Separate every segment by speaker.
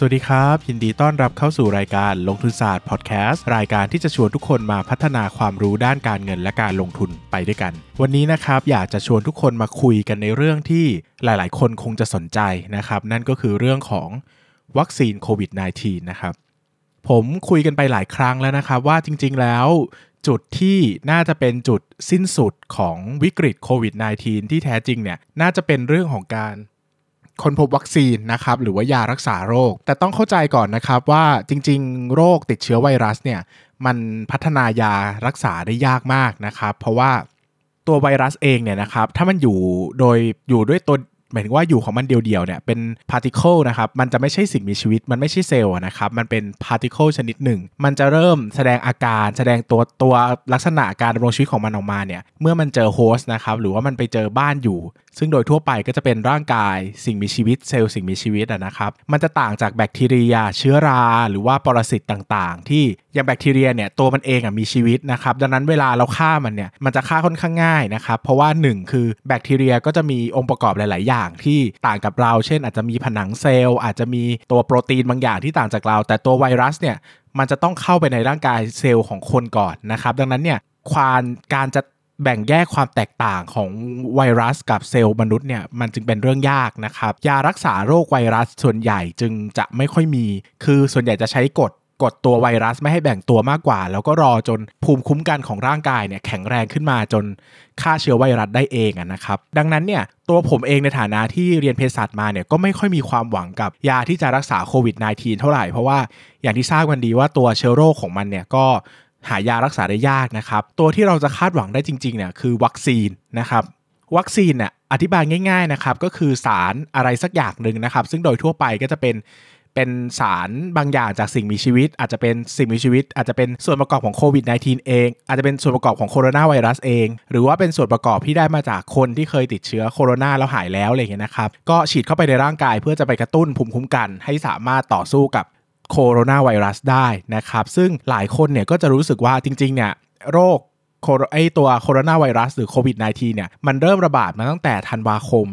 Speaker 1: สวัสดีครับ ยินดีต้อนรับเข้าสู่รายการลงทุนศาสตร์พอดแคสต์รายการที่จะชวนทุกคนมาพัฒนาความรู้ด้านการเงินและการลงทุนไปด้วยกัน วันนี้นะครับอยากจะชวนทุกคนมาคุยกันในเรื่องที่หลาย ๆ คนคงจะสนใจนะครับนั่นก็คือเรื่องของวัคซีนโควิด -19 นะครับผมคุยกันไปหลายครั้งแล้วนะครับว่าจริง ๆ แล้ว จุดที่น่าจะเป็นจุดสิ้นสุดของวิกฤตโควิด -19 ที่แท้จริงเนี่ยน่าจะเป็นเรื่องของการ ค้นพบวัคซีนนะครับหรือว่ายารักษาโรค แต่ต้องเข้าใจก่อนนะครับว่าจริง ๆ โรคติดเชื้อไวรัสเนี่ยมันพัฒนายารักษาได้ยากมากนะครับ เพราะว่าตัวไวรัสเองเนี่ยนะครับถ้ามันอยู่โดยอยู่ด้วยตัวหมายถึงว่าอยู่ของมันเดียวๆเนี่ยเป็น particle นะครับมันจะไม่ใช่สิ่งมีชีวิต มันไม่ใช่เซลล์นะครับมันเป็น particle ชนิดหนึ่ง มันจะเริ่มแสดงอาการแสดงตัวตัวลักษณะการดำรงชีวิตของมันออกมาเนี่ยเมื่อมันเจอ host นะครับหรือว่ามันไปเจอบ้านอยู่ ซึ่งโดยทั่วไปก็จะเป็นร่างกายสิ่งมีชีวิตเซลล์สิ่งมีชีวิตนะครับ มันจะต่างจากแบคทีเรีย เชื้อรา หรือว่าปรสิตต่างๆ ที่อย่างแบคทีเรียเนี่ยตัวมันเองอะมีชีวิตนะครับ ดังนั้นเวลาเราฆ่ามันเนี่ยมันจะฆ่าค่อนข้างง่ายนะครับ เพราะว่า 1 คือแบคทีเรียก็จะมีองค์ประกอบหลาย ๆ อย่างที่ต่างกับเรา เช่น อาจจะมีผนังเซลล์ อาจจะมีตัวโปรตีนบางอย่างที่ต่างจากเรา แต่ตัวไวรัสเนี่ยมันจะต้องเข้าไปในร่างกายเซลล์ของคนก่อนนะครับ ดังนั้นเนี่ยความการจะ แบ่งแยกความแตกต่างของไวรัสกับเซลล์มนุษย์เนี่ยมันจึงเป็นเรื่องยากนะครับ ยารักษาโรคไวรัสส่วนใหญ่จึงจะไม่ค่อยมี คือส่วนใหญ่จะใช้กดกดตัวไวรัสไม่ให้แบ่งตัวมากกว่า แล้วก็รอจนภูมิคุ้มกันของร่างกายเนี่ยแข็งแรงขึ้นมาจนฆ่าเชื้อไวรัสได้เองนะครับ ดังนั้นเนี่ยตัวผมเองในฐานะที่เรียนเภสัชมาเนี่ยก็ไม่ค่อยมีความหวังกับยาที่จะรักษาโควิด -19 เท่าไหร่ เพราะว่าอย่างที่ทราบกันดีว่าตัวเชื้อโรคของมันเนี่ยก็ หายารักษาได้ยากนะครับ ตัวที่เราจะคาดหวังได้จริงๆเนี่ยคือวัคซีนนะครับ วัคซีนเนี่ยอธิบายง่ายๆนะครับก็คือสารอะไรสักอย่างหนึ่งนะครับ ซึ่งโดยทั่วไปก็จะเป็นเป็นสารบางอย่างจากสิ่งมีชีวิต อาจจะเป็นสิ่งมีชีวิต อาจจะเป็นส่วนประกอบของโควิด -19 เอง อาจจะเป็นส่วนประกอบของโคโรนาไวรัสเอง หรือว่าเป็นส่วนประกอบที่ได้มาจากคนที่เคยติดเชื้อโคโรนาแล้วหายแล้วอะไรอย่างเงี้ยนะครับ ก็ฉีดเข้าไปในร่างกายเพื่อจะไปกระตุ้นภูมิคุ้มกัน ให้สามารถต่อสู้กับ โคโรนาไวรัสได้นะครับ ซึ่งหลายคนเนี่ยก็จะรู้สึกว่าจริงๆเนี่ยโรคไอตัวโคโรนาไวรัสหรือโควิด -19 เนี่ยมันเริ่มระบาดมาตั้งแต่ธันวาคม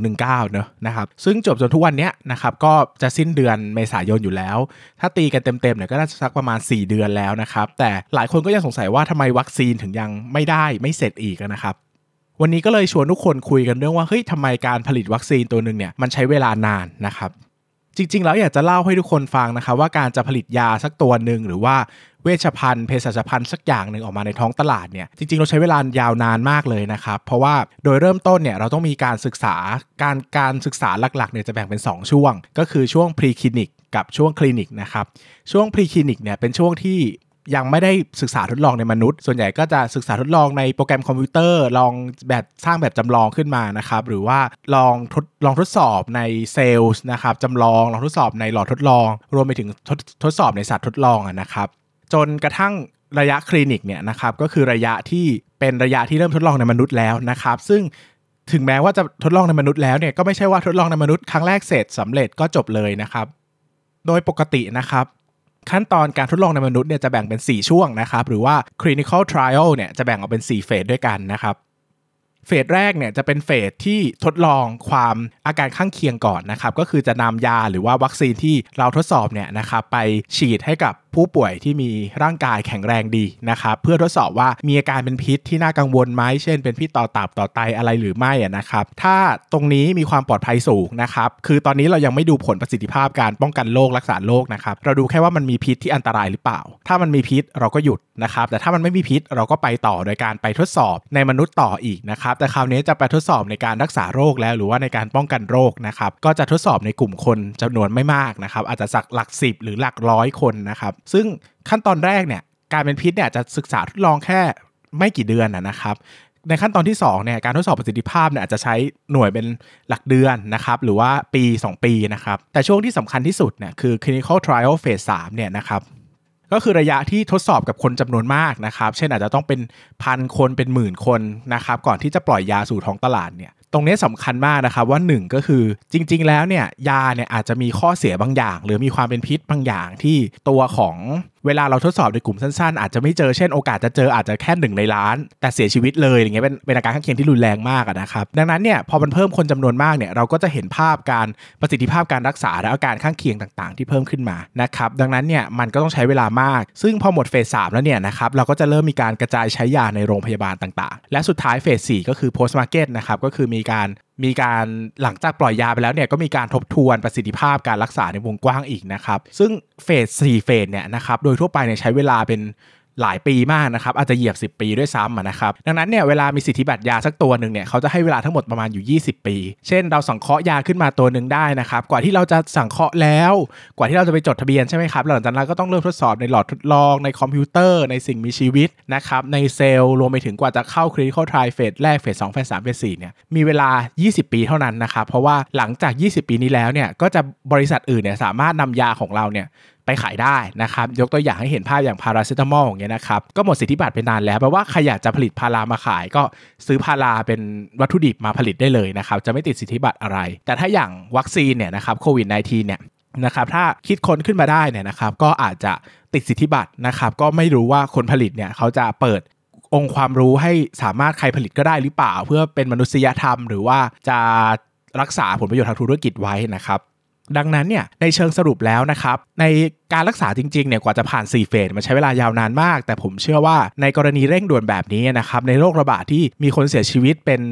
Speaker 1: 2019 เนอะนะครับซึ่งจบจนทุกวันนี้นะครับก็จะสิ้นเดือนเมษายนอยู่แล้ว ถ้าตีกันเต็มๆเนี่ยก็น่าจะสักประมาณ 4 เดือนแล้วนะครับ แต่หลายคนก็ยังสงสัยว่าทำไมวัคซีนถึงยังไม่ได้ไม่เสร็จอีกนะครับวันนี้ก็เลยชวนทุกคนคุยกันเรื่องว่าเฮ้ยทำไมการผลิตวัคซีนตัวหนึ่งเนี่ยมันใช้เวลานานนะครับ จริง ๆ แล้วอยากจะเล่าให้ทุกคนฟังนะคะว่าการจะผลิตยาสักตัวหนึ่งหรือว่าเวชภัณฑ์เภสัชภัณฑ์สักอย่างหนึ่งออกมาในท้องตลาดเนี่ยจริง ๆ เราใช้เวลายาวนานมากเลยนะครับ เพราะว่าโดยเริ่มต้นเนี่ยเราต้องมีการศึกษาการการศึกษาหลักๆเนี่ยจะแบ่งเป็น 2 ช่วง ก็คือช่วง preclinic กับช่วงคลินิกนะครับช่วง preclinic เนี่ยเป็นช่วงที่ ยังไม่ได้ศึกษาทดลองในมนุษย์ ส่วนใหญ่ก็จะศึกษาทดลองในโปรแกรมคอมพิวเตอร์ ลองแบบสร้างแบบจำลองขึ้นมานะครับ หรือว่าลองทดลองทดสอบในเซลล์นะครับจำลองลองทดสอบในหลอดทดลอง รวมไปถึงทดทดสอบในสัตว์ทดลองนะครับ จนกระทั่งระยะคลินิกเนี่ยนะครับก็คือระยะที่เป็นระยะที่เริ่มทดลองในมนุษย์แล้วนะครับ ซึ่งถึงแม้ว่าจะทดลองในมนุษย์แล้วเนี่ยก็ไม่ใช่ว่าทดลองในมนุษย์ครั้งแรกเสร็จสำเร็จก็จบเลยนะครับ โดยปกตินะครับ ขั้นตอนการทดลองในมนุษย์เนี่ยจะแบ่งเป็น 4 ช่วงนะครับ หรือว่า clinical trial เนี่ยจะแบ่งออกเป็น 4 เฟสด้วยกันนะครับ เฟสแรกเนี่ยจะเป็นเฟสที่ทดลองความอาการข้างเคียงก่อนนะครับ ก็คือจะนำยาหรือว่าวัคซีนที่เราทดสอบเนี่ยนะครับไปฉีดให้กับผู้ป่วยที่มีร่างกายแข็งแรงดีนะครับ เพื่อทดสอบว่ามีอาการเป็นพิษที่น่ากังวลไหมเช่น เป็นพิษต่อตับต่อไตอะไรหรือไม่นะครับ ถ้าตรงนี้มีความปลอดภัยสูงนะครับ คือตอนนี้เรายังไม่ดูผลประสิทธิภาพการป้องกันโรครักษาโรคนะครับ เราดูแค่ว่ามันมีพิษที่อันตรายหรือเปล่า ถ้ามันมีพิษเราก็หยุดนะครับ แต่ถ้ามันไม่มีพิษเราก็ไปต่อโดยการไปทดสอบในมนุษย์ต่ออีกนะครับแต่คราวนี้จะไปทดสอบในการรักษาโรคแล้ว หรือว่าในการป้องกันโรคนะครับก็จะทดสอบในกลุ่มคนจำนวนไม่มากนะครับอาจจะสักหลักสิบหรือหลักร้อยคนนะครับซึ่งขั้นตอนแรกเนี่ยการเป็นพิษเนี่ยจะศึกษาทดลองแค่ไม่กี่เดือนนะครับในขั้นตอนที่2เนี่ยการทดสอบประสิทธิภาพเนี่ยอาจจะใช้หน่วยเป็นหลักเดือนนะครับหรือว่าปี 2 ปีนะครับแต่ช่วงที่สำคัญที่สุดเนี่ยคือ clinical trial phase 3เนี่ยนะครับ ก็คือระยะที่ทดสอบกับคนจำนวนมากนะครับ เช่นอาจจะต้องเป็นพันคนเป็นหมื่นคนนะครับ ก่อนที่จะปล่อยยาสู่ท้องตลาดเนี่ยตรงนี้สำคัญมากนะครับว่า 1 ก็คือจริง ๆ แล้วเนี่ยยาเนี่ยอาจจะมีข้อเสียบางอย่าง หรือมีความเป็นพิษบางอย่างที่ตัวของเวลาเราทดสอบในกลุ่มสั้นๆ อาจจะไม่เจอเช่นโอกาสจะเจออาจจะแค่หนึ่งในล้าน แต่เสียชีวิตเลยอย่างเงี้ยเป็นเป็นอาการข้างเคียงที่รุนแรงมากนะครับดังนั้นเนี่ยพอมันเพิ่มคนจำนวนมากเนี่ยเราก็จะเห็นภาพการประสิทธิภาพการรักษาและอาการข้างเคียงต่างๆ ที่เพิ่มขึ้นมานะครับดังนั้นเนี่ยมันก็ต้องใช้เวลามาก ซึ่งพอหมดเฟสสามแล้วเนี่ยนะครับเราก็จะเริ่มมีการกระจายใช้ยาในโรงพยาบาลต่างๆ และสุดท้ายเฟสสี่ก็คือ post market นะครับก็คือมีการ มีการหลังจากปล่อยยาไปแล้วเนี่ยก็มีการทบทวนประสิทธิภาพการรักษาในวงกว้างอีกนะครับ ซึ่งphase 4 phase เนี่ยนะครับโดยทั่วไปเนี่ยใช้เวลาเป็น หลายปีมากนะครับอาจจะเหยียบ 10 ปีด้วยซ้ำนะครับดังนั้นเนี่ยเวลามีสิทธิบัตรยาสักตัวหนึ่งเนี่ยเขาจะให้เวลาทั้งหมดประมาณอยู่ 20 ปี เช่น เราสังเคราะห์ยาขึ้นมาตัวหนึ่งได้นะครับกว่าที่เราจะสังเคราะห์แล้ว กว่าที่เราจะไปจดทะเบียนใช่ไหมครับหลังจากนั้นก็ต้องเริ่มทดสอบในหลอดทดลองในคอมพิวเตอร์ในสิ่งมีชีวิตนะครับในเซลล์รวมไปถึงกว่าจะเข้า clinical trial phase แรก phase 2 phase 3 phase 4เนี่ยมีเวลา 20 ปีเท่านั้นนะครับเพราะว่าหลังจาก 20 ปีนี้แล้วเนี่ยก็จะบริษัทอื่นเนี่ยสามารถนำยาของเราเนี่ย ไปขายได้นะครับ ยกตัวอย่างให้เห็นภาพอย่างพาราเซตามอลอย่างเงี้ยนะครับ ก็หมดสิทธิบัตรไปนานแล้วแปลว่าใครอยากจะผลิตพารามาขาย ก็ซื้อพาราเป็นวัตถุดิบมาผลิตได้เลยนะครับ จะไม่ติดสิทธิบัตรอะไร แต่ถ้าอย่างวัคซีนเนี่ยนะครับโควิด -19 เนี่ยนะครับถ้าคิดค้นขึ้นมาได้เนี่ยนะครับ ก็อาจจะติดสิทธิบัตรนะครับ ก็ไม่รู้ว่าคนผลิตเนี่ยเขาจะเปิดองค์ความรู้ให้สามารถใครผลิตก็ได้หรือเปล่า เพื่อเป็นมนุษยธรรม หรือว่าจะรักษาผลประโยชน์ทางธุรกิจไว้นะครับ ดังนั้นเนี่ยในเชิงสรุปแล้วนะครับในการรักษาจริงๆเนี่ยกว่าจะผ่าน 4 เฟสมันใช้เวลายาวนานมาก แต่ผมเชื่อว่าในกรณีเร่งด่วนแบบนี้นะครับในโรคระบาดที่มีคนเสียชีวิตเป็น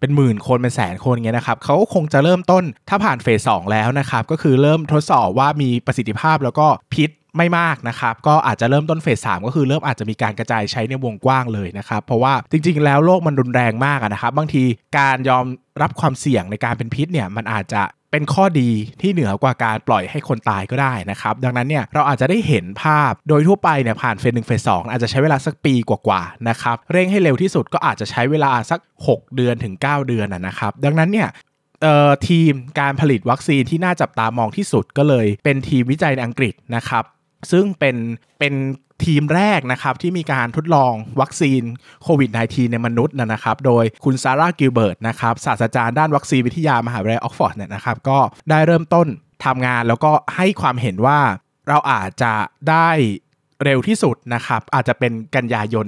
Speaker 1: เป็นหมื่นคนเป็นแสนคนเงี้ยนะครับเขาคงจะเริ่มต้นถ้าผ่านเฟสสแล้วนะครับก็คือเริ่มทดสอบว่ามีประสิทธิภาพแล้วก็พิษไม่มากนะครับก็อาจจะเริ่มต้นเฟสสก็คือเริ่มอาจจะมีการกระจายใช้ในวงกว้างเลยนะครับเพราะว่าจริงๆ แล้วโรคมันรุนแรงมากนะครับบางทีการยอมรับความเสี่ยงในการเป็นพิษเนี่ยมันอาจจะ เป็นข้อดีที่เหนือกว่าการปล่อยให้คนตายก็ได้นะครับดังนั้นเนี่ยเราอาจจะได้เห็นภาพโดยทั่วไปเนี่ยผ่านเฟสหนึ่งเฟสสองอาจจะใช้เวลาสักปีกว่าๆนะครับเร่งให้เร็วที่สุดก็อาจจะใช้เวลาสัก 6 เดือนถึง 9 เดือนนะครับดังนั้นเนี่ยทีมการผลิตวัคซีนที่น่าจับตามองที่สุดก็เลย เป็นทีมวิจัยในอังกฤษนะครับซึ่งเป็นเป็น ทีมแรกนะครับที่มีการทดลองวัคซีนโควิด -19 ในมนุษย์นะครับ โดยคุณซาร่ากิลเบิร์ตนะครับศาสตราจารย์ด้านวัคซีนวิทยามหาวิทยาลัยออกฟอร์ดเนี่ยนะครับก็ได้เริ่มต้นทำงานแล้วก็ให้ความเห็นว่าเราอาจจะได้เร็วที่สุดนะครับ อาจจะเป็นกันยายน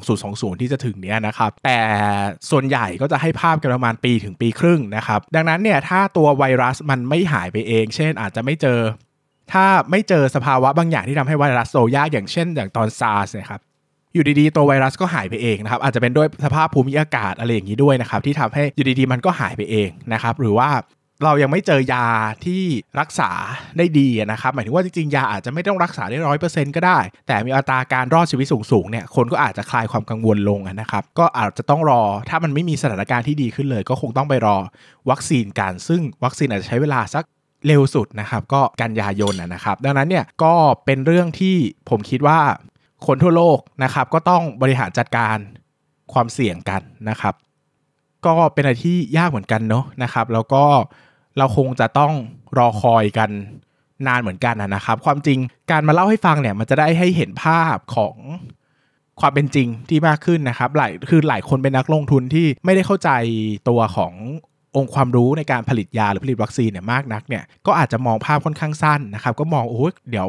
Speaker 1: 2020 ที่จะถึงเนี้ยนะครับ แต่ส่วนใหญ่ก็จะให้ภาพกันประมาณปีถึงปีครึ่งนะครับ ดังนั้นเนี่ยถ้าตัวไวรัสมันไม่หายไปเอง เช่นอาจจะไม่เจอ ถ้าไม่เจอสภาวะบางอย่างที่ทำให้ไวรัสโตยากอย่างเช่น อย่างตอนซาร์สนะครับอยู่ดีๆ ตัวไวรัสก็หายไปเองนะครับอาจจะเป็นด้วยสภาพภูมิอากาศอะไรอย่างนี้ด้วยนะครับที่ทำให้อยู่ดีๆมันก็หายไปเองนะครับหรือว่าเรายังไม่เจอยาที่รักษาได้ดีนะครับหมายถึงว่าจริงๆ ยาอาจจะไม่ต้องรักษาได้ร้อยเปอร์เซ็นต์ก็ได้ แต่มีอัตราการรอดชีวิตสูงๆเนี่ยคนก็อาจจะคลายความกังวลลงนะครับก็อาจจะต้องรอถ้ามันไม่มีสถานการณ์ที่ดีขึ้นเลย ก็คงต้องไปรอวัคซีนกันซึ่งวัคซีนอาจจะใช้เวลาสัก เร็วสุดนะครับ ก็กันยายนนะครับ ดังนั้นเนี่ยก็เป็นเรื่องที่ผมคิดว่าคนทั่วโลกนะครับ ก็ต้องบริหารจัดการความเสี่ยงกันนะครับ ก็เป็นอะไรที่ยากเหมือนกันเนาะนะครับ แล้วก็เราคงจะต้องรอคอยกันนานเหมือนกันนะครับ ความจริงการมาเล่าให้ฟังเนี่ยมันจะได้ให้เห็นภาพของความเป็นจริงที่มากขึ้นนะครับ หลายคือหลายคนเป็นนักลงทุนที่ไม่ได้เข้าใจตัวของ องค์ความรู้ในการผลิตยาหรือผลิตวัคซีนเนี่ยมากนักเนี่ยก็อาจจะมองภาพค่อนข้างสั้นนะครับ ก็มองโอ้เดี๋ยว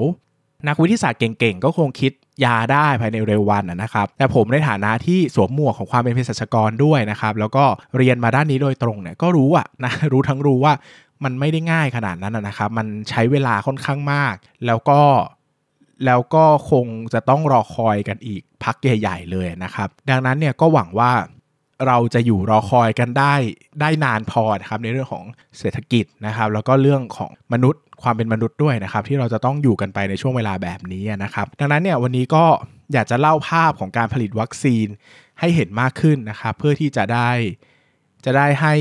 Speaker 1: นักวิทยาศาสตร์เก่งๆ ก็คงคิดยาได้ภายในเร็ววันนะครับ แต่ผมในฐานะที่สวมหมวกของความเป็นเภสัชกรด้วยนะครับ แล้วก็เรียนมาด้านนี้โดยตรงเนี่ยก็รู้อะนะรู้ทั้งรู้ว่ามันไม่ได้ง่ายขนาดนั้นนะครับ มันใช้เวลาค่อนข้างมาก แล้วก็แล้วก็คงจะต้องรอคอยกันอีกพักใหญ่ ๆ เลยนะครับ ดังนั้นเนี่ยก็หวังว่า เราจะอยู่รอคอยกันได้ได้นานพอครับในเรื่องของเศรษฐกิจนะครับ แล้วก็เรื่องของมนุษย์ความเป็นมนุษย์ด้วยนะครับ ที่เราจะต้องอยู่กันไปในช่วงเวลาแบบนี้นะครับ ดังนั้นเนี่ยวันนี้ก็อยากจะเล่าภาพของการผลิตวัคซีนให้เห็นมากขึ้นนะครับ เพื่อที่จะได้จะได้ให้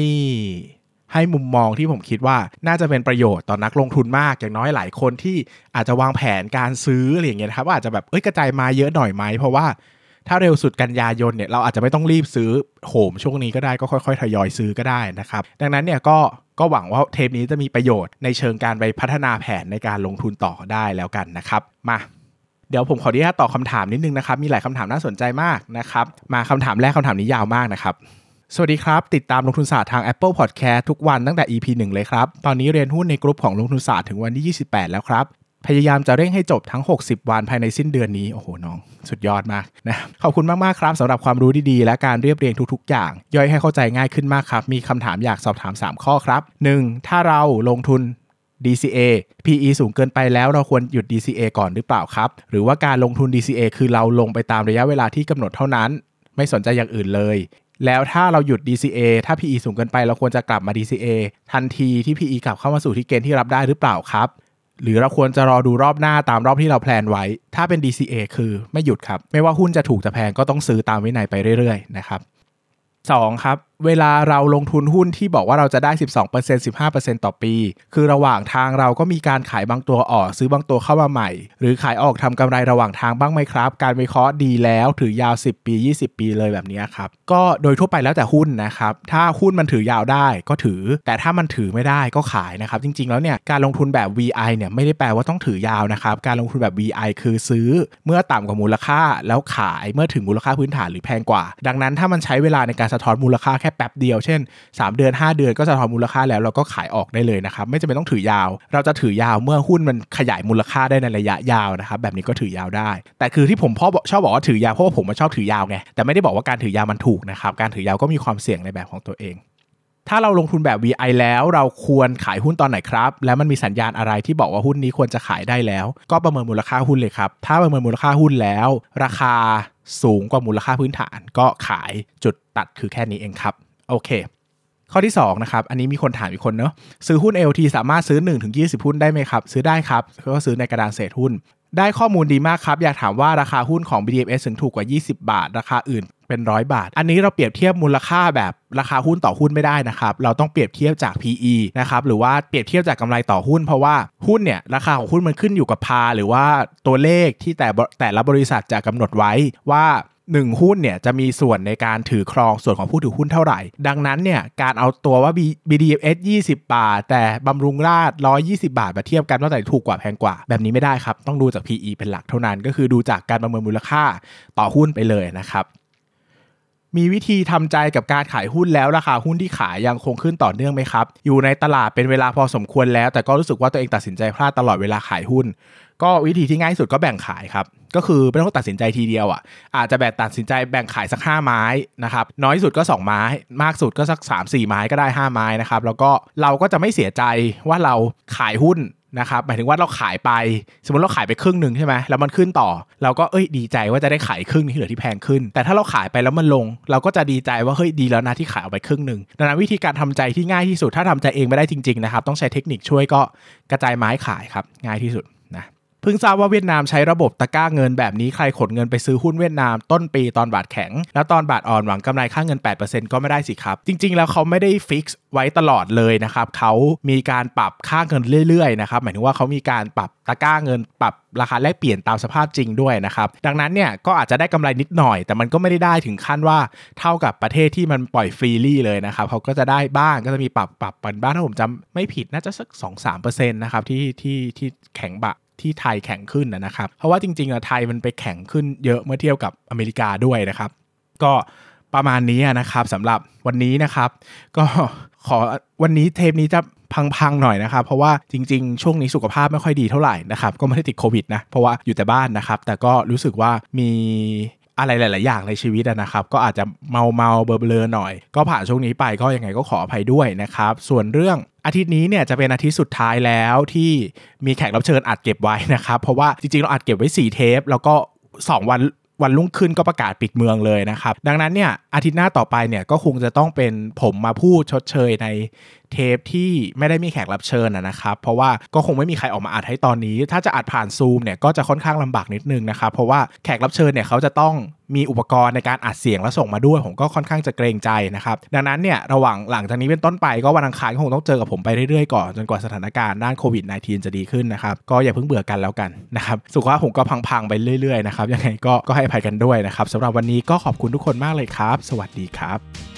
Speaker 1: ให้มุมมองที่ผมคิดว่าน่าจะเป็นประโยชน์ต่อนักลงทุนมาก อย่างน้อยหลายคนที่อาจจะวางแผนการซื้ออะไรอย่างเงี้ยครับว่าอาจจะแบบเอ้ยกระจายมาเยอะหน่อยไหมเพราะว่า ถ้าเร็วสุดกันยายนเนี่ยเราอาจจะไม่ต้องรีบซื้อโหมช่วงนี้ก็ได้ก็ค่อยๆทยอยซื้อก็ได้นะครับ ดังนั้นเนี่ยก็ก็หวังว่าเทปนี้จะมีประโยชน์ในเชิงการไปพัฒนาแผนในการลงทุนต่อได้แล้วกันนะครับ มาเดี๋ยวผมขออนุญาตตอบคาถามนิดนึงนะครับ มีหลายคำถามน่าสนใจมากนะครับ มาคำถามแรกคำถามนี้ยาวมากนะครับ สวัสดีครับ ติดตามลงทุนศาสตร์ทาง Apple Podcast ทุกวันตั้งแต่ EP 1 เลยครับ ตอนนี้เรียนหุ้นในกลุ่มของลงทุนศาสตร์ถึงวันที่ 28 แล้วครับ พยายามจะเร่งให้จบทั้ง 60 วันภายในสิ้นเดือนนี้ โอ้โห น้อง สุดยอดมากนะ ขอบคุณมาก ๆ ครับสำหรับความรู้ดี ๆ และการเรียบเรียงทุก ๆ อย่าง ย่อยให้เข้าใจง่ายขึ้นมากครับ มีคำถามอยากสอบถาม 3 ข้อครับ 1. ถ้าเราลงทุน DCA PE สูงเกินไปแล้วเราควรหยุด DCA ก่อนหรือเปล่าครับ หรือว่าการลงทุน DCA คือเราลงไปตามระยะเวลาที่กำหนดเท่านั้น ไม่สนใจอย่างอื่นเลย แล้วถ้าเราหยุด DCA ถ้า PE สูงเกินไปเราควรจะกลับมา DCA ทันทีที่ PE กลับเข้ามาสู่ที่เกณฑ์ที่รับได้หรือเปล่าครับ หรือเราควรจะรอดูรอบหน้าตามรอบที่เราแพลนไว้ ถ้าเป็น DCA คือไม่หยุดครับ ไม่ว่าหุ้นจะถูกจะแพงก็ต้องซื้อตามวินัยไปเรื่อยๆนะครับ 2. ครับ เวลาเราลงทุนหุ้นที่บอกว่าเราจะได้ 12% 15%ต่อปี คือระหว่างทางเราก็มีการขายบางตัวออกซื้อบางตัวเข้ามาใหม่ หรือขายออกทำกำไรระหว่างทางบ้างไหมครับ การวิเคราะห์ดีแล้วถือยาว 10 ปี 20 ปีเลยแบบนี้ครับ ก็โดยทั่วไปแล้วแต่หุ้นนะครับ ถ้าหุ้นมันถือยาวได้ก็ถือ แต่ถ้ามันถือไม่ได้ก็ขายนะครับ จริง ๆ แล้วเนี่ยการลงทุนแบบ VI เนี่ยไม่ได้แปลว่าต้องถือยาวนะครับ การลงทุนแบบ VI คือซื้อเมื่อต่ำกว่ามูลค่าแล้วขายเมื่อถึงมูลค่าพื้นฐานหรือแพงกว่า ดังนั้นถ้ามันใช้เวลาในการสะท้อนมูลค่าแค่แป๊บเดียวเช่น 3 เดือน 5 เดือนก็สะท้อนมูลค่าแล้วเราก็ขายออกได้เลยนะครับไม่จำเป็นต้องถือยาว เราจะถือยาวเมื่อหุ้นมันขยายมูลค่าได้ในระยะยาวนะครับแบบนี้ก็ถือยาวได้ แต่คือที่ผมพ่อชอบบอกว่าถือยาวเพราะว่าผมชอบถือยาวไงแต่ไม่ได้บอกว่าการถือยาวมันถูกนะครับการถือยาวก็มีความเสี่ยงในแบบของตัวเอง ถ้าเราลงทุนแบบ VI แล้วเราควรขายหุ้นตอนไหนครับ แล้วมันมีสัญญาณอะไรที่บอกว่าหุ้นนี้ควรจะขายได้แล้ว ก็ประเมินมูลค่าหุ้นเลยครับ ถ้าประเมินมูลค่าหุ้นแล้ว ราคาสูงกว่ามูลค่าพื้นฐาน ก็ขายจุดตัดคือแค่นี้เองครับ โอเค ข้อที่2นะครับ อันนี้มีคนถามอีกคนเนาะซื้อหุ้น LT สามารถซื้อ 1-20 หุ้นได้ไหมครับ ซื้อได้ครับ ก็ซื้อในกระดานเศษหุ้นได้ข้อมูลดีมากครับ อยากถามว่าราคาหุ้นของ BDMs ถึงถูกกว่า 20 บาท ราคาอื่น เป็นร้อยบาท อันนี้เราเปรียบเทียบมูลค่าแบบราคาหุ้นต่อหุ้นไม่ได้นะครับ เราต้องเปรียบเทียบจาก PE นะครับ หรือว่าเปรียบเทียบจากกำไรต่อหุ้น เพราะว่าหุ้นเนี่ยราคาของหุ้นมันขึ้นอยู่กับพา หรือว่าตัวเลขที่แต่แต่ละบริษัทจะกำหนดไว้ว่า1หุ้นเนี่ยจะมีส่วนในการถือครองส่วนของผู้ถือหุ้นเท่าไหร่ ดังนั้นเนี่ยการเอาตัวว่า BDMs 20 บาท แต่บำรุงราช 120 บาทมาเทียบกันว่าไหนถูกกว่าแพงกว่า แบบนี้ไม่ได้ครับ ต้องดูจาก PE เป็นหลักเท่านั้น ก็คือดูจากการประเมินมูลค่าต่อหุ้นไปเลยนะครับ มีวิธีทำใจกับการขายหุ้นแล้วราคาหุ้นที่ขายยังคงขึ้นต่อเนื่องไหมครับ อยู่ในตลาดเป็นเวลาพอสมควรแล้ว แต่ก็รู้สึกว่าตัวเองตัดสินใจพลาดตลอดเวลาขายหุ้น ก็วิธีที่ง่ายสุดก็แบ่งขายครับ ก็คือไม่ต้องตัดสินใจทีเดียวอะ อาจจะแบ่งตัดสินใจแบ่งขายสัก 5 ไม้นะครับ น้อยสุดก็ 2 ไม้ มากสุดก็สัก 3 4 ไม้ก็ได้ 5 ไม้นะครับ แล้วก็เราก็จะไม่เสียใจว่าเราขายหุ้น นะครับหมายถึงว่าเราขายไป สมมติเราขายไปครึ่งหนึ่งใช่ไหมแล้วมันขึ้นต่อ เราก็เอ้ยดีใจว่าจะได้ขายครึ่งที่เหลือที่แพงขึ้น แต่ถ้าเราขายไปแล้วมันลง เราก็จะดีใจว่าเฮ้ยดีแล้วนะที่ขายออกไปครึ่งหนึ่งดังนั้นวิธีการทำใจที่ง่ายที่สุดถ้าทำใจเองไม่ได้จริงๆนะครับต้องใช้เทคนิคช่วยก็กระจายไม้ขายครับง่ายที่สุด เพิ่งทราบว่าเวียดนามใช้ระบบตะกร้าเงินแบบนี้ใครขนเงินไปซื้อหุ้นเวียดนามต้นปีตอนบาทแข็ง แล้วตอนบาทอ่อนหวังกำไรค่าเงิน 8%ก็ไม่ได้สิครับ จริง ๆ แล้วเขาไม่ได้ fix ไว้ตลอดเลยนะครับเขามีการปรับค่าเงินเรื่อยๆนะครับหมายถึงว่าเขามีการปรับตะกร้าเงินปรับราคาแลกเปลี่ยนตามสภาพจริงด้วยนะครับดังนั้นเนี่ยก็อาจจะได้กำไรนิดหน่อย แต่มันก็ไม่ได้ได้ถึงขั้นว่าเท่ากับประเทศที่มันปล่อย freely เลยนะครับเขาก็จะได้บ้างก็จะมีปรับปรับปันบ้างถ้าผมจำไม่ผิดน่าจะสัก 2-3%นะครับที่ที่ที่แข็งบะ ที่ไทยแข็งขึ้นนะครับ เพราะว่าจริงๆอะไทยมันไปแข็งขึ้นเยอะเมื่อเทียบกับอเมริกาด้วยนะครับ ก็ประมาณนี้นะครับสำหรับวันนี้นะครับ ก็ขอวันนี้เทปนี้จะพังๆหน่อยนะครับ เพราะว่าจริงๆ ช่วงนี้สุขภาพไม่ค่อยดีเท่าไหร่นะครับ ก็ไม่ได้ติดโควิดนะ เพราะว่าอยู่แต่บ้านนะครับ แต่ก็รู้สึกว่ามี อะไรหลาย ๆ อย่างในชีวิตนะครับ ก็อาจจะเมาเมาๆเบลอหน่อย ก็ผ่านช่วงนี้ไปก็ยังไงก็ขออภัยด้วยนะครับ ส่วนเรื่องอาทิตย์นี้เนี่ยจะเป็นอาทิตย์สุดท้ายแล้วที่มีแขกรับเชิญอัดเก็บไว้นะครับเพราะว่าจริง ๆ เราอัดเก็บไว้ 4 เทป แล้วก็ 2 วันวันรุ่งขึ้นก็ประกาศปิดเมืองเลยนะครับ ดังนั้นเนี่ยอาทิตย์หน้าต่อไปเนี่ยก็คงจะต้องเป็นผมมาพูดชดเชยในเทปที่ไม่ได้มีแขกรับเชิญนะครับ เพราะว่าก็คงไม่มีใครออกมาอัดให้ตอนนี้ ถ้าจะอัดผ่านซูมเนี่ยก็จะค่อนข้างลำบากนิดนึงนะครับ เพราะว่าแขกรับเชิญเนี่ยเขาจะต้องมีอุปกรณ์ในการอัดเสียงแล้วส่งมาด้วย ผมก็ค่อนข้างจะเกรงใจนะครับ ดังนั้นเนี่ยระหว่างหลังจากนี้เป็นต้นไปก็วันอังคารคงต้องเจอกับผมไปเรื่อยๆก่อน จนกว่าสถานการณ์ด้านโควิด -19 จะดีขึ้นนะครับ ก็อย่าเพิ่งเบื่อกันแล้วกันนะครับสุขภาพผมก็พังๆไปเรื่อยๆนะครับยังไงก็ก็ให้อภัยกันด้วยนะครับสำหรับวันนี้ก็ขอบคุณทุกคนมากเลยครับ สวัสดีครับ